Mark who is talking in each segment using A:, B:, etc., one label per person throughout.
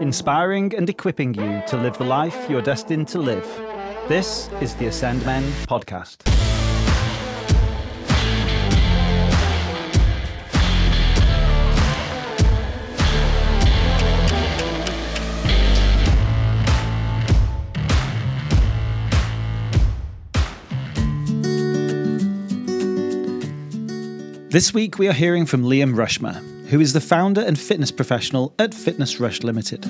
A: inspiring and equipping you to live the life you're destined to live. This is the Ascend Men podcast. This week we are hearing from Liam Rushmer, who is the founder and fitness professional at Fitness Rush Limited.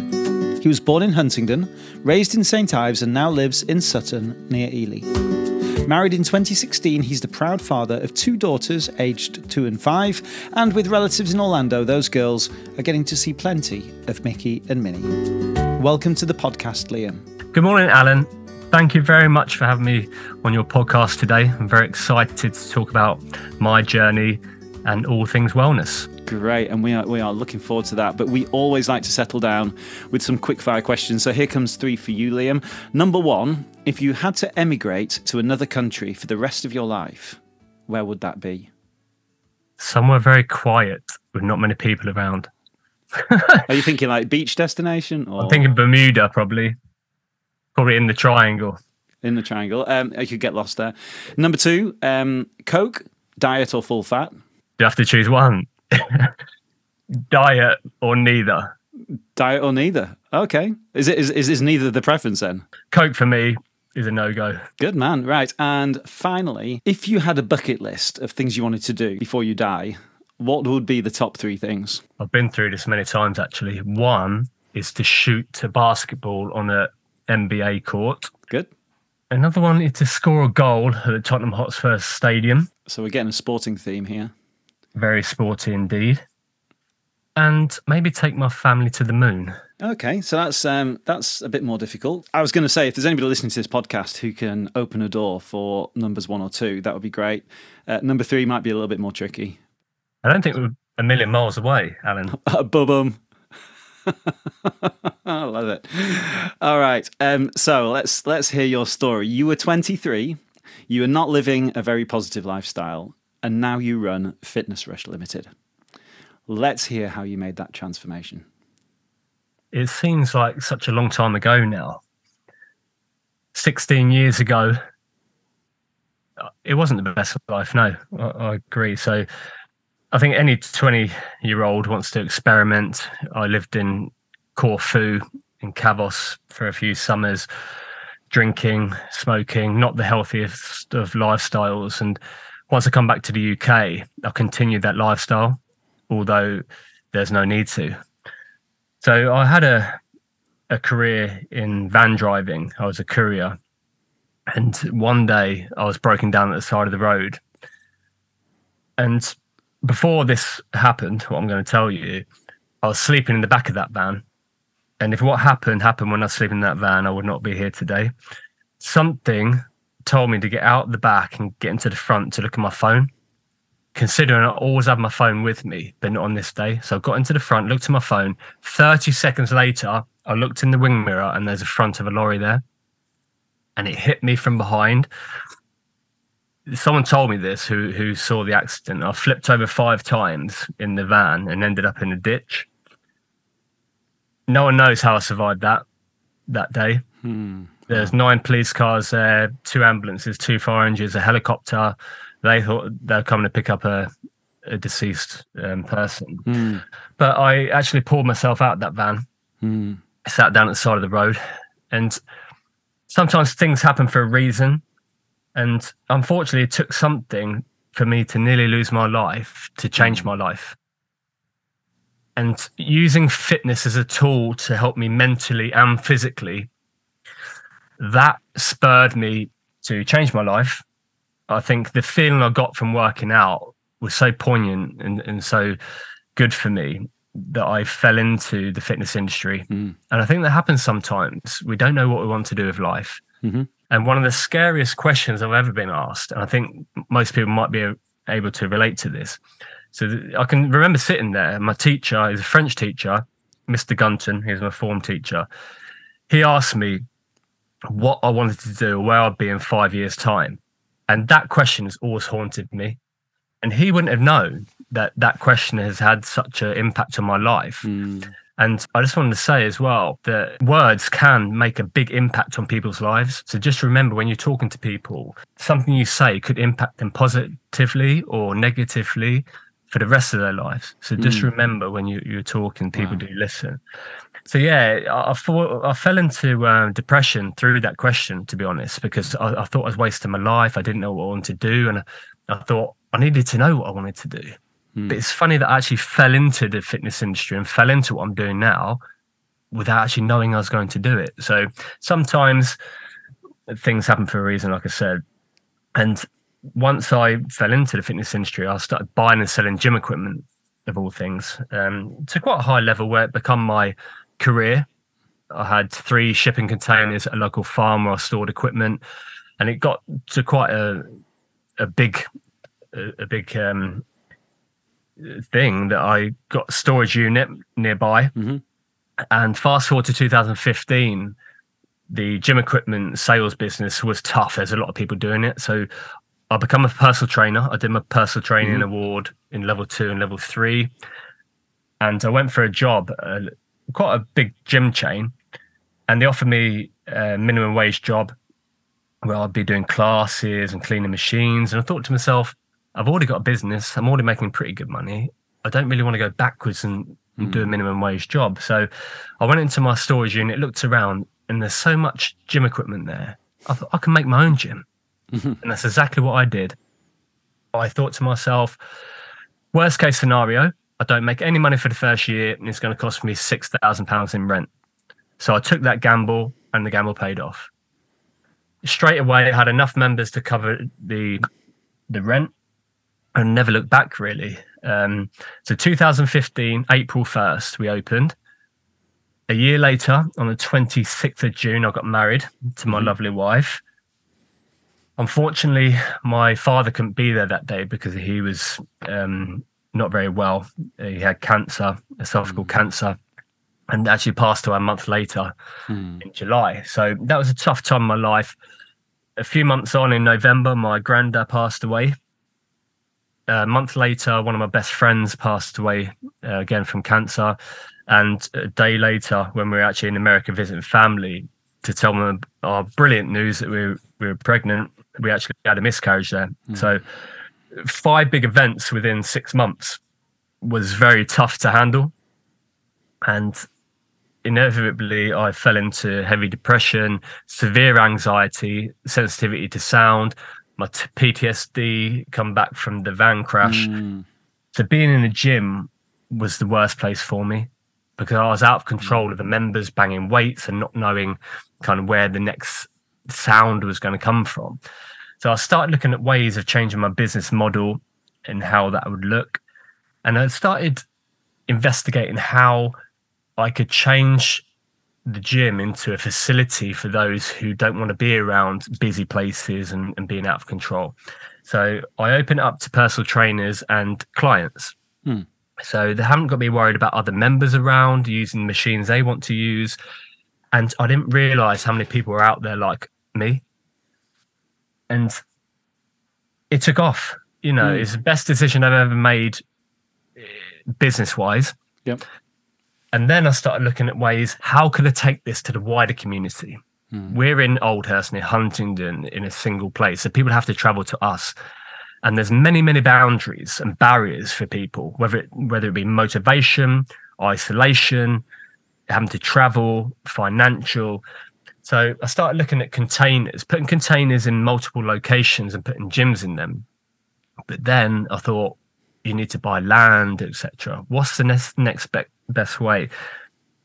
A: He was born in Huntingdon, raised in St Ives, and now lives in Sutton near Ely. Married in 2016, he's the proud father of two daughters aged two and five, and with relatives in Orlando, those girls are getting to see plenty of Mickey and Minnie. Welcome to the podcast, Liam.
B: Good morning, Alan. Thank you very much for having me on your podcast today. I'm very excited to talk about my journey and all things wellness.
A: Great, and we are we are looking forward to that. But we always like to settle down with some quick fire questions. So here comes three for you, Liam. Number one, if you had to emigrate to another country for the rest of your life, where would that be?
B: Somewhere very quiet with not many people around.
A: are you thinking like beach destination?
B: Or? I'm thinking Bermuda, probably. Probably in the triangle.
A: In the triangle. Um, I could get lost there. Number two, um, Coke, diet or full fat?
B: You have to choose one. Diet or neither.
A: Diet or neither. Okay. Is it is, is is neither the preference then?
B: Coke for me is a no go.
A: Good man. Right. And finally, if you had a bucket list of things you wanted to do before you die, what would be the top three things?
B: I've been through this many times actually. One is to shoot a basketball on a NBA court.
A: Good.
B: Another one is to score a goal at the Tottenham Hotspur Stadium.
A: So we're getting a sporting theme here.
B: Very sporty indeed. And maybe take my family to the moon.
A: Okay, so that's um, that's a bit more difficult. I was going to say, if there's anybody listening to this podcast who can open a door for numbers one or two, that would be great. Uh, number three might be a little bit more tricky.
B: I don't think we're a million miles away, Alan.
A: Bubum. I love it. All right. Um, so let's let's hear your story. You were 23. You were not living a very positive lifestyle and now you run Fitness Rush Limited. Let's hear how you made that transformation.
B: It seems like such a long time ago now. 16 years ago, uh, it wasn't the best life. No, I, I agree. So I think any 20 year old wants to experiment. I lived in Corfu, in Kavos for a few summers, drinking, smoking, not the healthiest of lifestyles. And once I come back to the UK, I'll continue that lifestyle, although there's no need to. So I had a a career in van driving. I was a courier. And one day I was broken down at the side of the road. And before this happened, what I'm going to tell you, I was sleeping in the back of that van. And if what happened happened when I was sleeping in that van, I would not be here today. Something told me to get out the back and get into the front to look at my phone. Considering I always have my phone with me, but not on this day. So I got into the front, looked at my phone. 30 seconds later, I looked in the wing mirror and there's a front of a lorry there. And it hit me from behind. Someone told me this who who saw the accident. I flipped over five times in the van and ended up in a ditch. No one knows how I survived that that day. Hmm. There's nine police cars there, two ambulances, two fire engines, a helicopter. They thought they're coming to pick up a, a deceased um, person. Mm. But I actually pulled myself out that van, mm. sat down at the side of the road. And sometimes things happen for a reason. And unfortunately, it took something for me to nearly lose my life to change hmm. my life. And using fitness as a tool to help me mentally and physically that spurred me to change my life. I think the feeling I got from working out was so poignant and, and so good for me that I fell into the fitness industry. Mm. And I think that happens sometimes. We don't know what we want to do with life. Mm-hmm. And one of the scariest questions I've ever been asked, and I think most people might be able to relate to this. So I can remember sitting there. My teacher is a French teacher, Mr. Gunton. He's my form teacher. He asked me, what I wanted to do, where I'd be in five years' time. And that question has always haunted me. And he wouldn't have known that that question has had such an impact on my life. Mm. And I just wanted to say as well that words can make a big impact on people's lives. So just remember when you're talking to people, something you say could impact them positively or negatively for the rest of their lives. So just mm. remember when you, you're talking, people wow. do listen. So yeah, I, I, thought, I fell into um, depression through that question, to be honest, because I, I, thought I was wasting my life. I didn't know what I wanted to do, and I, I thought I needed to know what I wanted to do. Mm. But it's funny that I actually fell into the fitness industry and fell into what I'm doing now without actually knowing I was going to do it. So sometimes things happen for a reason, like I said. And once I fell into the fitness industry, I started buying and selling gym equipment of all things um, to quite a high level where it became my career. I had three shipping containers at a local farm where I stored equipment, and it got to quite a a big a, a big um, thing that I got a storage unit nearby. Mm-hmm. And fast forward to 2015, the gym equipment sales business was tough. There's a lot of people doing it. So I become a personal trainer. I did my personal training mm-hmm. award in level two and level three. And I went for a job, uh, quite a big gym chain. And they offered me a minimum wage job where I'd be doing classes and cleaning machines. And I thought to myself, I've already got a business. I'm already making pretty good money. I don't really want to go backwards and, mm. do a hmm. minimum wage job. So I went into my storage unit, looked around, and there's so much gym equipment there. I thought I can make my own gym. Mm-hmm. And that's exactly what I did. I thought to myself, worst case scenario, I don't make any money for the first year and it's going to cost me £6,000 in rent. So I took that gamble and the gamble paid off. Straight away, I had enough members to cover the the rent and never looked back really. Um, so 2015, April 1st, we opened. A year later, on the 26th of June, I got married to my mm-hmm. lovely wife. Unfortunately, my father couldn't be there that day because he was um, not very well. He had cancer, esophageal mm. cancer, and actually passed away a month later mm. in July. So that was a tough time in my life. A few months on in November, my granddad passed away a month later, one of my best friends passed away uh, again from cancer. And a day later, when we were actually in America visiting family, to tell them our brilliant news that we were, we were pregnant, we actually had a miscarriage there. Mm. So, five big events within six months was very tough to handle. And inevitably, I fell into heavy depression, severe anxiety, sensitivity to sound, my t- PTSD come back from the van crash. Mm. So being in the gym was the worst place for me because I was out of control of the members banging weights and not knowing kind of where the next sound was going to come from. So I started looking at ways of changing my business model and how that would look. And I started investigating how I could change the gym into a facility for those who don't want to be around busy places and, and being out of control. So I open it up to personal trainers and clients. Hmm. So they haven't got to be worried about other members around using machines they want to use. And I didn't realize how many people were out there like me. And it took off. You know, hmm. it's the best decision I've ever made eh, business wise.
A: Yep.
B: And then I started looking at ways how could I take this to the wider community? Mm. We're in Oldhurst near Huntingdon in a single place, so people have to travel to us. And there's many, many boundaries and barriers for people, whether it whether it be motivation, isolation, having to travel, financial. So I started looking at containers, putting containers in multiple locations and putting gyms in them. But then I thought, you need to buy land, etc. What's the next next be- best way?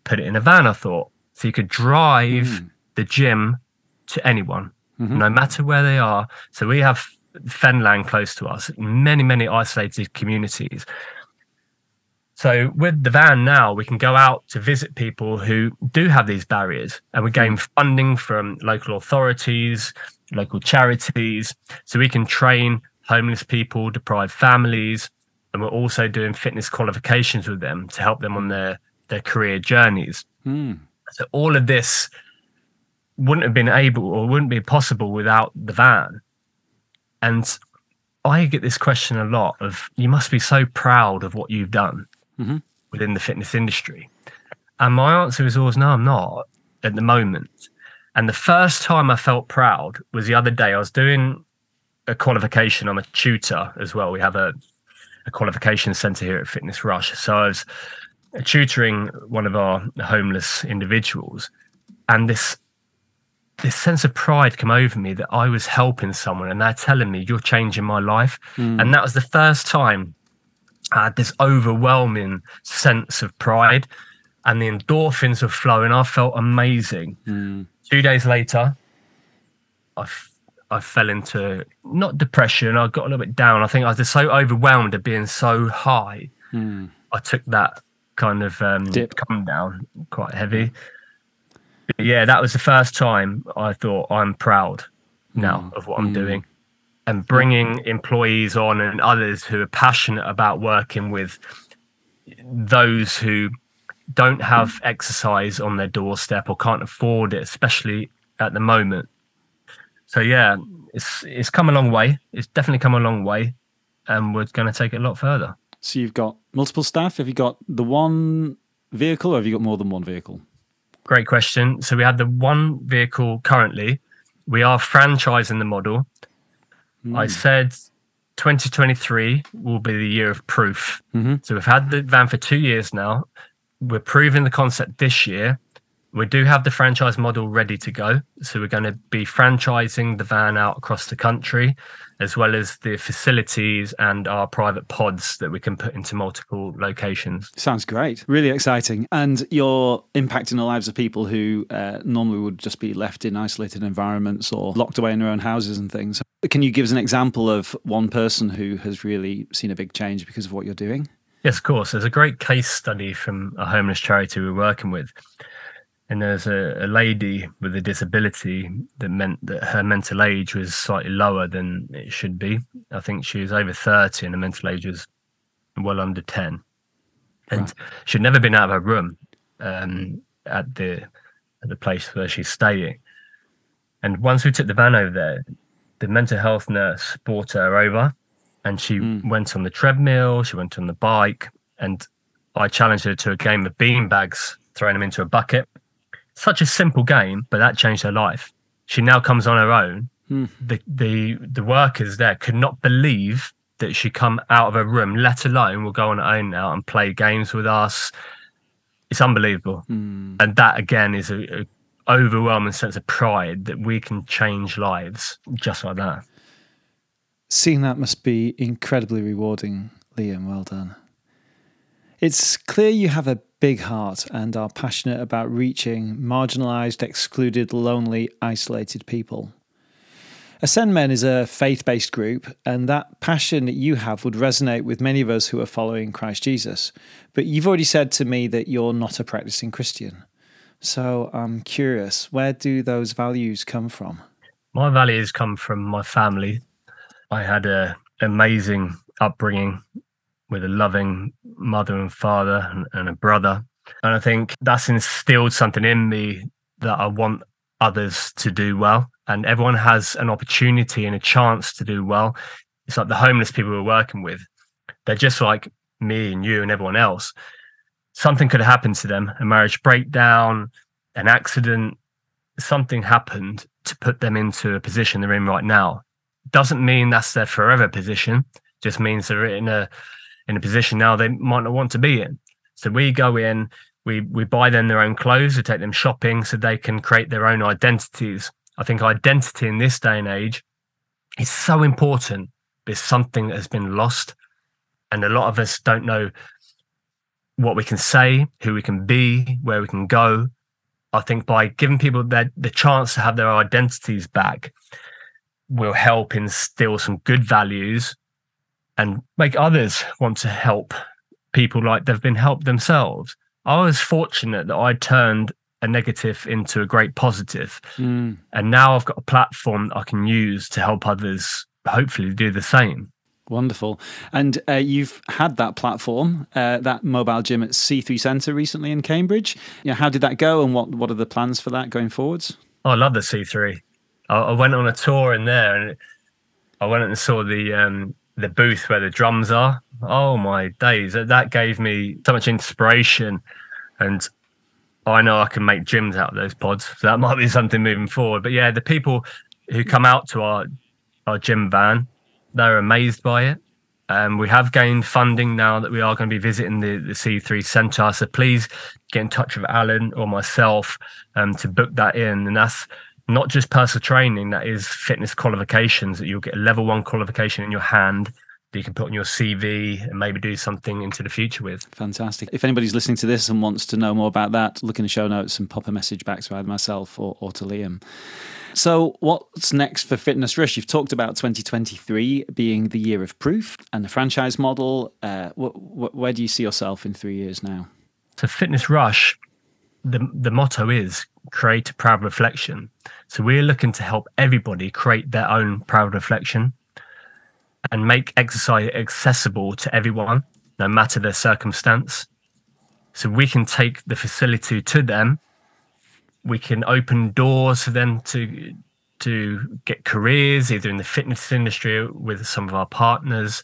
B: Put it in a van. I thought so you could drive mm. the gym to anyone, mm-hmm. no matter where they are. So we have Fenland close to us, many many isolated communities. So with the van now, we can go out to visit people who do have these barriers, and we gain funding from local authorities, local charities, so we can train homeless people, deprived families, and we're also doing fitness qualifications with them to help them on their their career journeys. Mm. So all of this wouldn't have been able or wouldn't be possible without the van. And I get this question a lot of you must be so proud of what you've done mm-hmm. within the fitness industry. And my answer is always, no, I'm not at the moment. And the first time I felt proud was the other day. I was doing a qualification. I'm a tutor as well. We have a, a qualification center here at Fitness Rush. So I was tutoring one of our homeless individuals, and this this sense of pride come over me that I was helping someone, and they're telling me you're changing my life. Mm. And that was the first time had this overwhelming sense of pride, and the endorphins were flowing. I felt amazing. Mm. Two days later, I I fell into not depression. I got a little bit down. I think I was just so overwhelmed at being so high. Mm. I took that kind of um, dip come down quite heavy. But yeah, that was the first time I thought I'm proud now mm. of what I'm mm. doing and bringing employees on and others who are passionate about working with those who don't have exercise on their doorstep or can't afford it, especially at the moment. So yeah, it's it's come a long way. It's definitely come a long way, and we're going to take it a lot further.
A: So you've got multiple staff. Have you got the one vehicle, or have you got more than one vehicle?
B: Great question. So we have the one vehicle currently. We are franchising the model. Mm. I said 2023 will be the year of proof. Mm-hmm. So we've had the van for two years now. We're proving the concept this year. We do have the franchise model ready to go. So we're going to be franchising the van out across the country as well as the facilities and our private pods that we can put into multiple locations.
A: Sounds great. Really exciting. And you're impacting the lives of people who uh, normally would just be left in isolated environments or locked away in their own houses and things. Can you give us an example of one person who has really seen a big change because of what you're doing?
B: Yes, of course. There's a great case study from a homeless charity we're working with and there's a, a, lady with a disability that meant that her mental age was slightly lower than it should be. I think she was over 30 and her mental age was well under 10. And right. she'd never been out of her room um, at the at the place where she's staying. And once we took the van over there, the mental health nurse brought her over and she mm. went on the treadmill, she went on the bike, and I challenged her to a game of bean bags, throwing them into a bucket such a simple game, but that changed her life. She now comes on her own. Mm. The the the workers there could not believe that she come out of her room, let alone will go on her own now and play games with us. It's unbelievable, mm. and that again is a, a overwhelming sense of pride that we can change lives just like that.
A: Seeing that must be incredibly rewarding, Liam. Well done. It's clear you have a big heart and are passionate about reaching marginalised, excluded, lonely, isolated people. Ascend Men is a faith based group, and that passion that you have would resonate with many of us who are following Christ Jesus. But you've already said to me that you're not a practicing Christian. So I'm curious, where do those values come from?
B: My values come from my family. I had an amazing upbringing with a loving mother and father and, and a brother. And I think that's instilled something in me that I want others to do well. And everyone has an opportunity and a chance to do well. It's like the homeless people we're working with. They're just like me and you and everyone else. Something could have happened to them a marriage breakdown, an accident, something happened to put them into a position they're in right now. Doesn't mean that's their forever position, just means they're in a in a position now they might not want to be in. So we go in, we we buy them their own clothes, we take them shopping so they can create their own identities. I think identity in this day and age is so important. It's something that has been lost. And a lot of us don't know what we can say, who we can be, where we can go. I think by giving people their, the chance to have their identities back will help instill some good values and make others want to help people like they've been helped themselves. I was fortunate that I turned a negative into a great positive. Mm. And now I've got a platform I can use to help others hopefully do the same.
A: Wonderful. And uh, you've had that platform, uh, that mobile gym at C3 Centre recently in Cambridge. Yeah, how did that go and what, what are the plans for that going forwards?
B: Oh, I love the C3. I, I went on a tour in there and I went and saw the um, the booth where the drums are. Oh my days, that gave me so much inspiration. And I know I can make gyms out of those pods. So that might be something moving forward. But yeah, the people who come out to our our gym van, they're amazed by it. Um, we have gained funding now that we are going to be visiting the, the C3 Centre. So please get in touch with Alan or myself um, to book that in. And that's not just personal training, that is fitness qualifications that you'll get a level one qualification in your hand that you can put on your CV and maybe do something into the future with.
A: Fantastic. If anybody's listening to this and wants to know more about that, look in the show notes and pop a message back to either myself or, or to Liam. So, what's next for Fitness Rush? You've talked about 2023 being the year of proof and the franchise model. Uh, wh- wh- where do you see yourself in three years now?
B: So, Fitness Rush, the, the motto is create a proud reflection. So, we're looking to help everybody create their own proud reflection and make exercise accessible to everyone, no matter their circumstance. So we can take the facility to them. We can open doors for them to to get careers either in the fitness industry with some of our partners.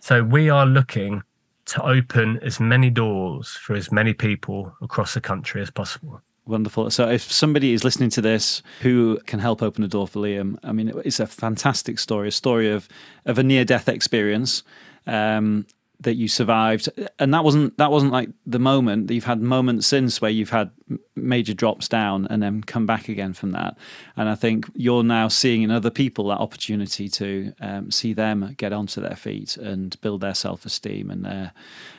B: So we are looking to open as many doors for as many people across the country as possible.
A: Wonderful. So, if somebody is listening to this who can help open a door for Liam, I mean, it's a fantastic story, a story of of a near death experience um, that you survived, and that wasn't that wasn't like the moment. that You've had moments since where you've had major drops down and then come back again from that. And I think you're now seeing in other people that opportunity to um, see them get onto their feet and build their self esteem and their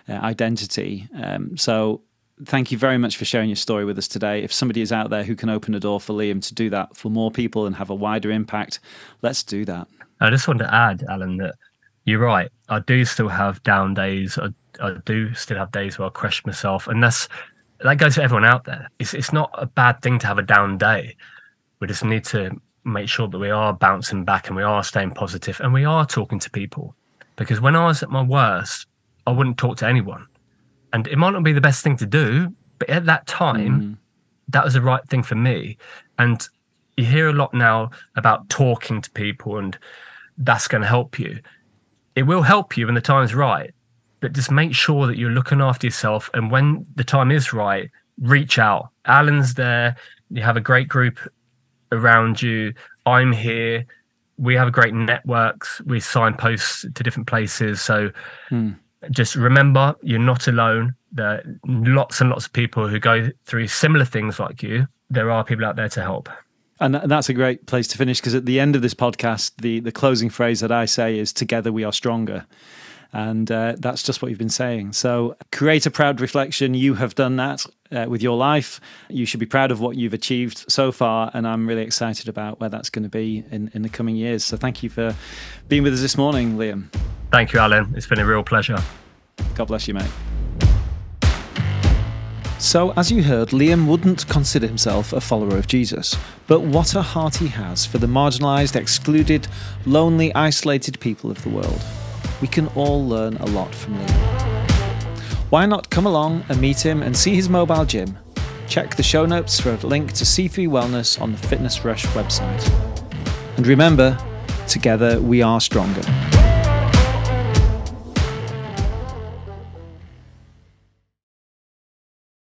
A: uh, identity. Um, so thank you very much for sharing your story with us today. If somebody is out there who can open a door for Liam to do that for more people and have a wider impact, let's do that.
B: I just want to add, Alan, that you're right. I do still have down days. I, I do still have days where I question myself, and that's that goes for everyone out there. It's it's not a bad thing to have a down day. We just need to make sure that we are bouncing back and we are staying positive and we are talking to people. Because when I was at my worst, I wouldn't talk to anyone and it might not be the best thing to do, but at that time, mm. that was the right thing for me. And you hear a lot now about talking to people, and that's going to help you. It will help you when the time's right, but just make sure that you're looking after yourself. And when the time is right, reach out. Alan's there. You have a great group around you. I'm here. We have great networks. We signposts to different places. So, mm just remember you're not alone. There are lots and lots of people who go through similar things like you. There are people out there to help.
A: And that's a great place to finish because at the end of this podcast, the, the closing phrase that I say is Together we are stronger. And uh, that's just what you've been saying. So, create a proud reflection. You have done that uh, with your life. You should be proud of what you've achieved so far. And I'm really excited about where that's going to be in, in the coming years. So, thank you for being with us this morning, Liam.
B: Thank you, Alan. It's been a real pleasure.
A: God bless you, mate. So, as you heard, Liam wouldn't consider himself a follower of Jesus, but what a heart he has for the marginalised, excluded, lonely, isolated people of the world. We can all learn a lot from Liam. Why not come along and meet him and see his mobile gym? Check the show notes for a link to C3 Wellness on the Fitness Rush website. And remember, together we are stronger.